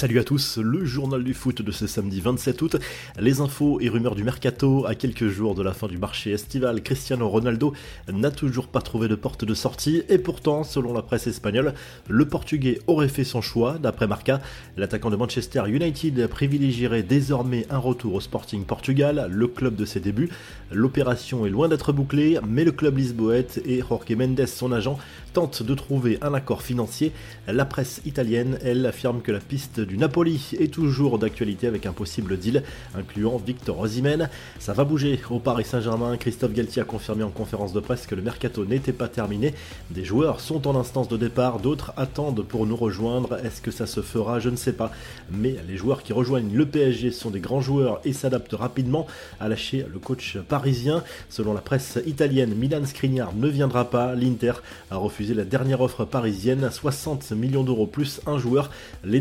Salut à tous, le journal du foot de ce samedi 27 août. Les infos et rumeurs du mercato à quelques jours de la fin du marché estival. Cristiano Ronaldo n'a toujours pas trouvé de porte de sortie et pourtant, selon la presse espagnole, le Portugais aurait fait son choix. D'après Marca, l'attaquant de Manchester United privilégierait désormais un retour au Sporting Portugal, le club de ses débuts. L'opération est loin d'être bouclée, mais le club lisboète et Jorge Mendes, son agent, tentent de trouver un accord financier. La presse italienne, elle, affirme que la piste du Napoli est toujours d'actualité avec un possible deal incluant Victor Osimhen. Ça va bouger au Paris Saint-Germain. Christophe Galtier a confirmé en conférence de presse que le mercato n'était pas terminé. Des joueurs sont en instance de départ, d'autres attendent pour nous rejoindre. Est-ce que ça se fera? Je ne sais pas. Mais les joueurs qui rejoignent le PSG sont des grands joueurs et s'adaptent rapidement, à lâcher le coach parisien. Selon la presse italienne, Milan Skriniar ne viendra pas. L'Inter a refusé la dernière offre parisienne, 60 millions d'euros plus un joueur. Les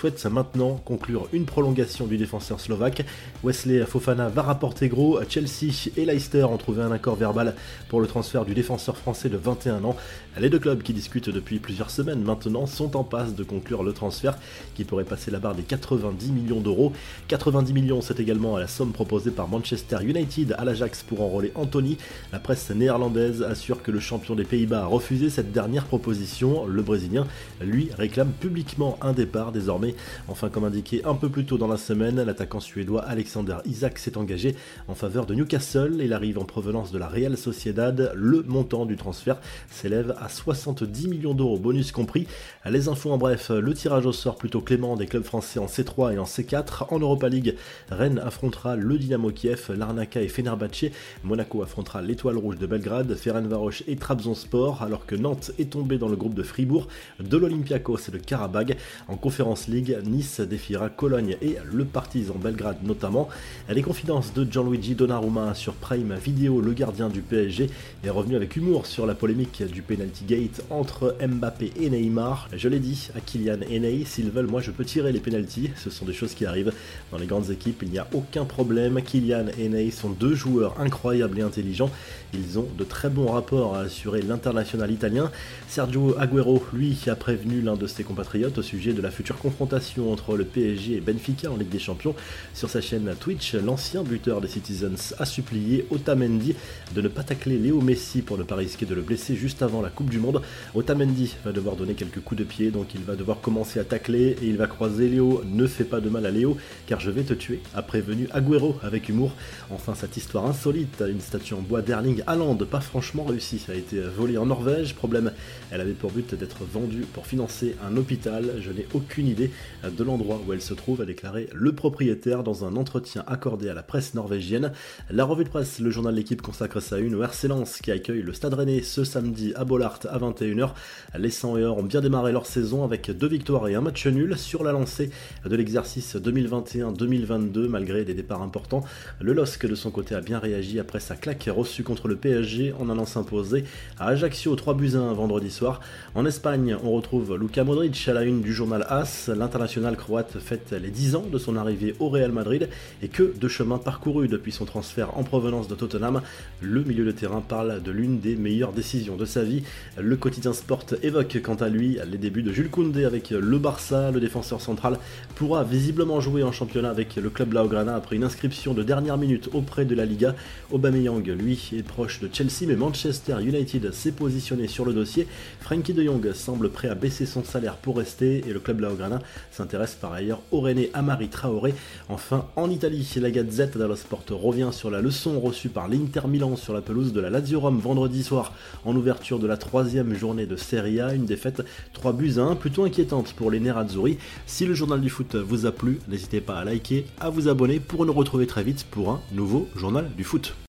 souhaite maintenant conclure une prolongation du défenseur slovaque. Wesley Fofana va rapporter gros. Chelsea et Leicester ont trouvé un accord verbal pour le transfert du défenseur français de 21 ans. Les deux clubs qui discutent depuis plusieurs semaines maintenant sont en passe de conclure le transfert qui pourrait passer la barre des 90 millions d'euros. 90 millions, c'est également la somme proposée par Manchester United à l'Ajax pour enrôler Anthony. La presse néerlandaise assure que le champion des Pays-Bas a refusé cette dernière proposition. Le Brésilien, lui, réclame publiquement un départ désormais Enfin, comme indiqué un peu plus tôt dans la semaine, l'attaquant suédois Alexander Isaac s'est engagé en faveur de Newcastle. Il arrive en provenance de la Real Sociedad. Le montant du transfert s'élève à 70 millions d'euros, bonus compris. Les infos en bref, le tirage au sort plutôt clément des clubs français en C3 et en C4. En Europa League, Rennes affrontera le Dynamo Kiev, Larnaca et Fenerbahce. Monaco affrontera l'Étoile Rouge de Belgrade, Ferencvaros et Trabzonspor, alors que Nantes est tombé dans le groupe de Fribourg, de l'Olympiakos et de Karabag. En conférence League, Nice défiera Cologne et le Partizan Belgrade notamment. Les confidences de Gianluigi Donnarumma sur Prime Video, le gardien du PSG, est revenu avec humour sur la polémique du penalty gate entre Mbappé et Neymar. Je l'ai dit à Kylian et Ney, s'ils veulent, moi je peux tirer les penalties. Ce sont des choses qui arrivent dans les grandes équipes, il n'y a aucun problème. Kylian et Ney sont deux joueurs incroyables et intelligents. Ils ont de très bons rapports à assurer l'international italien. Sergio Aguero, lui, a prévenu l'un de ses compatriotes au sujet de la future entre le PSG et Benfica en Ligue des Champions. Sur sa chaîne Twitch, l'ancien buteur des Citizens a supplié Otamendi de ne pas tacler Léo Messi pour ne pas risquer de le blesser juste avant la Coupe du Monde. Otamendi va devoir donner quelques coups de pied, donc il va devoir commencer à tacler et il va croiser Léo. Ne fais pas de mal à Léo, car je vais te tuer, a prévenu Agüero avec humour. Enfin, cette histoire insolite, une statue en bois d'Erling Haaland, pas franchement réussie, a été volée en Norvège. Problème, elle avait pour but d'être vendue pour financer un hôpital. Je n'ai aucune idée de l'endroit où elle se trouve, a déclaré le propriétaire dans un entretien accordé à la presse norvégienne. La revue de presse, le journal l'équipe consacre sa une au RC Lens qui accueille le Stade Rennais ce samedi à Bollard à 21h. Les 100 et ont bien démarré leur saison avec deux victoires et un match nul sur la lancée de l'exercice 2021-2022 malgré des départs importants. Le LOSC de son côté a bien réagi après sa claque reçue contre le PSG en allant s'imposer à Ajaccio 3 buts 1 vendredi soir. En Espagne, on retrouve Luka Modric à la une du journal AS l'international croate fête les 10 ans de son arrivée au Real Madrid et que de chemin parcouru depuis son transfert en provenance de Tottenham. Le milieu de terrain parle de l'une des meilleures décisions de sa vie. Le quotidien Sport évoque quant à lui les débuts de Jules Koundé avec le Barça. Le défenseur central pourra visiblement jouer en championnat avec le club Blaugrana après une inscription de dernière minute auprès de la Liga. Aubameyang, lui, est proche de Chelsea, mais Manchester United s'est positionné sur le dossier. Frankie de Jong semble prêt à baisser son salaire pour rester et le club Blaugrana s'intéresse par ailleurs au René Amari Traoré. Enfin, en Italie, la Gazette dello Sport revient sur la leçon reçue par l'Inter Milan sur la pelouse de la Lazio Rome vendredi soir en ouverture de la troisième journée de Serie A. Une défaite 3 buts à 1 plutôt inquiétante pour les Nerazzurri. Si le journal du foot vous a plu, n'hésitez pas à liker, à vous abonner pour nous retrouver très vite pour un nouveau journal du foot.